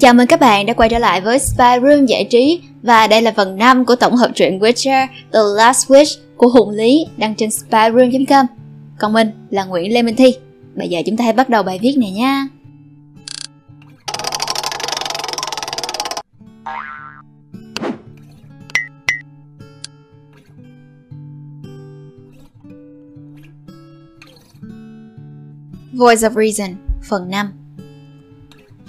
Chào mừng các bạn đã quay trở lại với Spy Room Giải trí Và đây là phần 5 của tổng hợp truyện Witcher The Last Wish của Hùng Lý đăng trên spyroom.com Còn mình là Nguyễn Lê Minh Thi. Bây giờ chúng ta hãy bắt đầu bài viết này nha. Voice of Reason, phần 5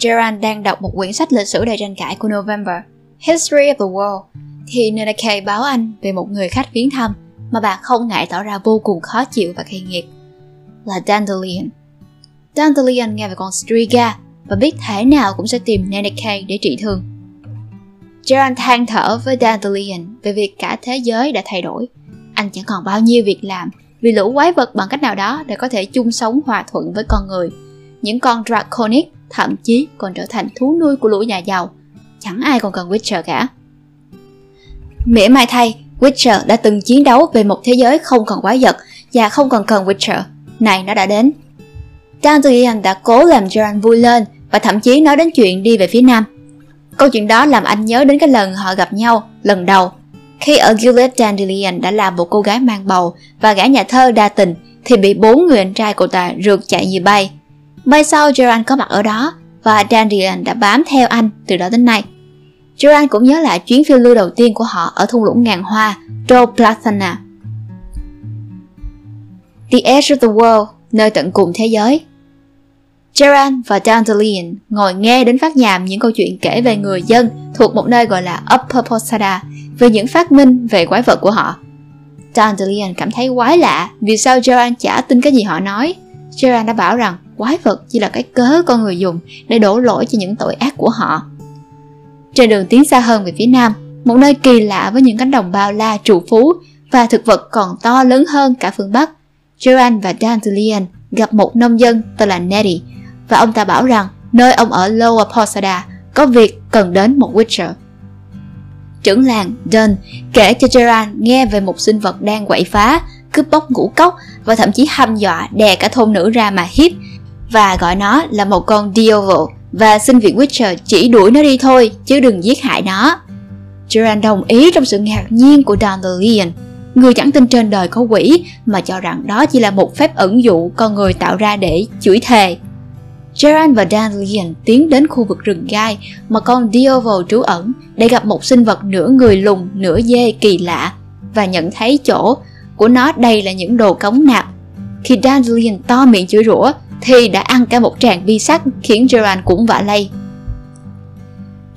Gerard đang đọc một quyển sách lịch sử đầy tranh cãi của November, History of the World, thì Nenake báo anh về một người khách viếng thăm mà bà không ngại tỏ ra vô cùng khó chịu và gây nghiệt. Là Dandelion. Dandelion nghe về con Striga và biết thế nào cũng sẽ tìm Nenake để trị thương. Gerard than thở với Dandelion về việc cả thế giới đã thay đổi. Anh chẳng còn bao nhiêu việc làm vì lũ quái vật bằng cách nào đó để có thể chung sống hòa thuận với con người. Những con Draconic thậm chí còn trở thành thú nuôi của lũ nhà giàu. Chẳng ai còn cần Witcher cả. Mỉa mai thay, Witcher đã từng chiến đấu về một thế giới không còn quái vật và không còn cần Witcher. Này nó đã đến. Dandelion đã cố làm Geralt vui lên và thậm chí nói đến chuyện đi về phía nam. Câu chuyện đó làm anh nhớ đến cái lần họ gặp nhau lần đầu. Khi ở Gillette Dandelion đã là một cô gái mang bầu và gã nhà thơ đa tình thì bị bốn người anh trai của ta rượt chạy như bay May sau Gerard có mặt ở đó và Dandelion đã bám theo anh từ đó đến nay. Gerard cũng nhớ lại chuyến phiêu lưu đầu tiên của họ ở thung lũng ngàn hoa, Droplathana. The Edge of the World, nơi tận cùng thế giới. Gerard và Dandelion ngồi nghe đến phát nhàm những câu chuyện kể về người dân thuộc một nơi gọi là Upper Posada về những phát minh về quái vật của họ. Dandelion cảm thấy quái lạ vì sao Gerard chả tin cái gì họ nói. Gerard đã bảo rằng quái vật chỉ là cái cớ con người dùng để đổ lỗi cho những tội ác của họ. Trên đường tiến xa hơn về phía nam, một nơi kỳ lạ với những cánh đồng bao la trù phú và thực vật còn to lớn hơn cả phương Bắc, Joan và Dandelion gặp một nông dân tên là Nettie và ông ta bảo rằng nơi ông ở Lower Posada có việc cần đến một Witcher. Trưởng làng Dunn kể cho Gerard nghe về một sinh vật đang quậy phá, cướp bóc ngũ cốc và thậm chí hăm dọa đè cả thôn nữ ra mà hiếp và gọi nó là một con Diavol và xin vị Witcher chỉ đuổi nó đi thôi chứ đừng giết hại nó. Gerard đồng ý trong sự ngạc nhiên của Dandelion, người chẳng tin trên đời có quỷ mà cho rằng đó chỉ là một phép ẩn dụ con người tạo ra để chửi thề. Gerard và Dandelion tiến đến khu vực rừng gai mà con Diavol trú ẩn để gặp một sinh vật nửa người lùn nửa dê kỳ lạ và nhận thấy chỗ của nó đây là những đồ cống nạp. Khi Dandelion to miệng chửi rủa thì đã ăn cả một tràng bi sắt khiến Gerard cũng vạ lây.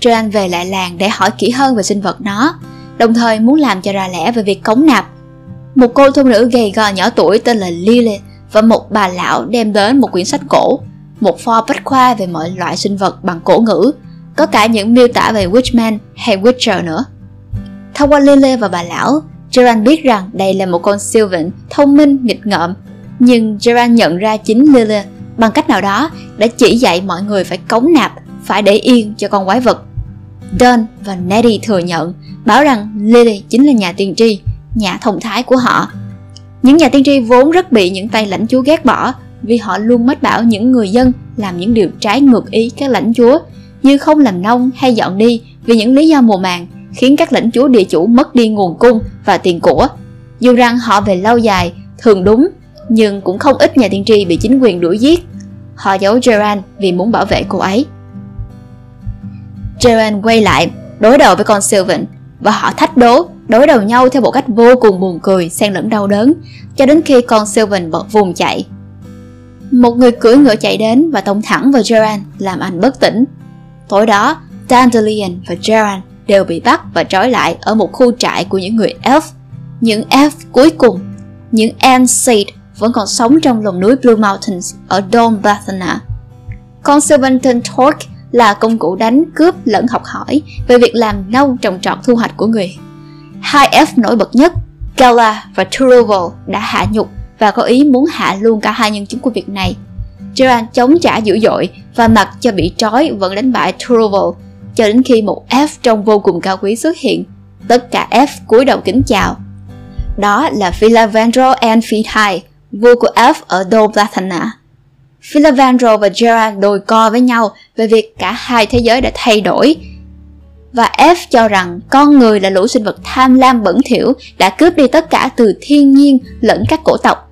Gerard về lại làng để hỏi kỹ hơn về sinh vật nó, đồng thời muốn làm cho ra lẽ về việc cống nạp. Một cô thôn nữ gầy gò nhỏ tuổi tên là Lily và một bà lão đem đến một quyển sách cổ, một pho bách khoa về mọi loại sinh vật bằng cổ ngữ, có cả những miêu tả về Witchman hay Witcher nữa. Thông qua Lily và bà lão, Gerard biết rằng đây là một con Sylvan thông minh, nghịch ngợm, nhưng Gerard nhận ra chính Lily bằng cách nào đó đã chỉ dạy mọi người phải cống nạp, phải để yên cho con quái vật. Don và Nettie thừa nhận, bảo rằng Lily chính là nhà tiên tri, nhà thông thái của họ. Những nhà tiên tri vốn rất bị những tay lãnh chúa ghét bỏ vì họ luôn mách bảo những người dân làm những điều trái ngược ý các lãnh chúa như không làm nông hay dọn đi vì những lý do mùa màng khiến các lãnh chúa địa chủ mất đi nguồn cung và tiền của. Dù rằng họ về lâu dài thường đúng nhưng cũng không ít nhà tiên tri bị chính quyền đuổi giết. Họ giấu Gerard vì muốn bảo vệ cô ấy. Gerard quay lại, đối đầu với con Sylvan và họ thách đố, đối đầu nhau theo một cách vô cùng buồn cười, xen lẫn đau đớn, cho đến khi con Sylvan bật vùng chạy. Một người cưỡi ngựa chạy đến và tông thẳng vào Gerard làm anh bất tỉnh. Tối đó, Dandelion và Gerard đều bị bắt và trói lại ở một khu trại của những người elf. Những elf cuối cùng, những Anseed vẫn còn sống trong lòng núi Blue Mountains ở Dome Bathana. Con Torque là công cụ đánh cướp lẫn học hỏi về việc làm nông trồng trọt thu hoạch của người. Hai F nổi bật nhất, Gala và Turoval đã hạ nhục và có ý muốn hạ luôn cả hai nhân chứng của việc này. Gerard chống trả dữ dội và mặc cho bị trói vẫn đánh bại Turoval cho đến khi một F trông vô cùng cao quý xuất hiện. Tất cả F cúi đầu kính chào. Đó là Philavandro and Phi vua của F ở Doblathana. Philavandro và Gerard đôi co với nhau về việc cả hai thế giới đã thay đổi và F cho rằng con người là lũ sinh vật tham lam bẩn thỉu đã cướp đi tất cả từ thiên nhiên lẫn các cổ tộc.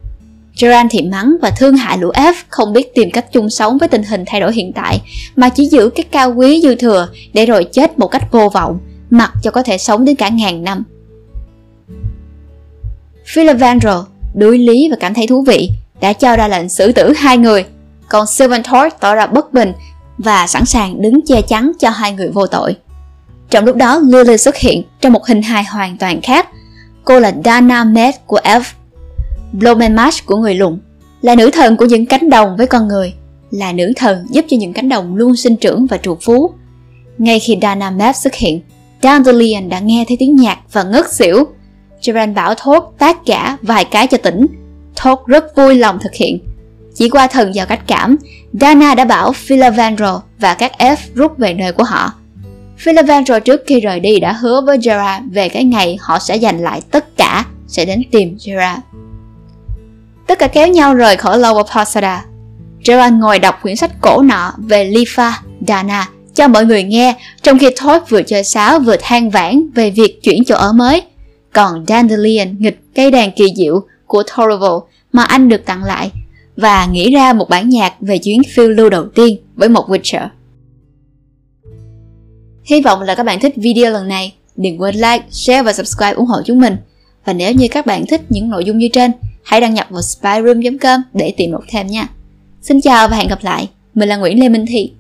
Gerard thì mắng và thương hại lũ F không biết tìm cách chung sống với tình hình thay đổi hiện tại mà chỉ giữ cái cao quý dư thừa để rồi chết một cách vô vọng, mặc cho có thể sống đến cả ngàn năm. Philavandro đuối lý và cảm thấy thú vị đã cho ra lệnh xử tử hai người còn Sylvan tỏ ra bất bình và sẵn sàng đứng che chắn cho hai người vô tội. Trong lúc đó, Lily xuất hiện trong một hình hài hoàn toàn khác. Cô là Dana Med của Elf, Blomenmash của người lùn, là nữ thần của những cánh đồng với con người, là nữ thần giúp cho những cánh đồng luôn sinh trưởng và trù phú. Ngay khi Dana Med xuất hiện, Dandelion đã nghe thấy tiếng nhạc và ngất xỉu. Gerard bảo Thốt tác cả vài cái cho tỉnh. Thốt rất vui lòng thực hiện. Chỉ qua thần giao cách cảm, Dana đã bảo Philavandro và các F rút về nơi của họ. Philavandro trước khi rời đi đã hứa với Gerard về cái ngày họ sẽ giành lại tất cả, sẽ đến tìm Gerard. Tất cả kéo nhau rời khỏi Lower Posada. Gerard ngồi đọc quyển sách cổ nọ về Lifa, Dana cho mọi người nghe, trong khi Thốt vừa chơi sáo vừa than vãn về việc chuyển chỗ ở mới. Còn Dandelion nghịch cây đàn kỳ diệu của Thorval mà anh được tặng lại và nghĩ ra một bản nhạc về chuyến phiêu lưu đầu tiên với một Witcher. Hy vọng là các bạn thích video lần này. Đừng quên like, share và subscribe ủng hộ chúng mình. Và nếu như các bạn thích những nội dung như trên, hãy đăng nhập vào spyroom.com để tìm đọc thêm nha. Xin chào và hẹn gặp lại. Mình là Nguyễn Lê Minh Thị.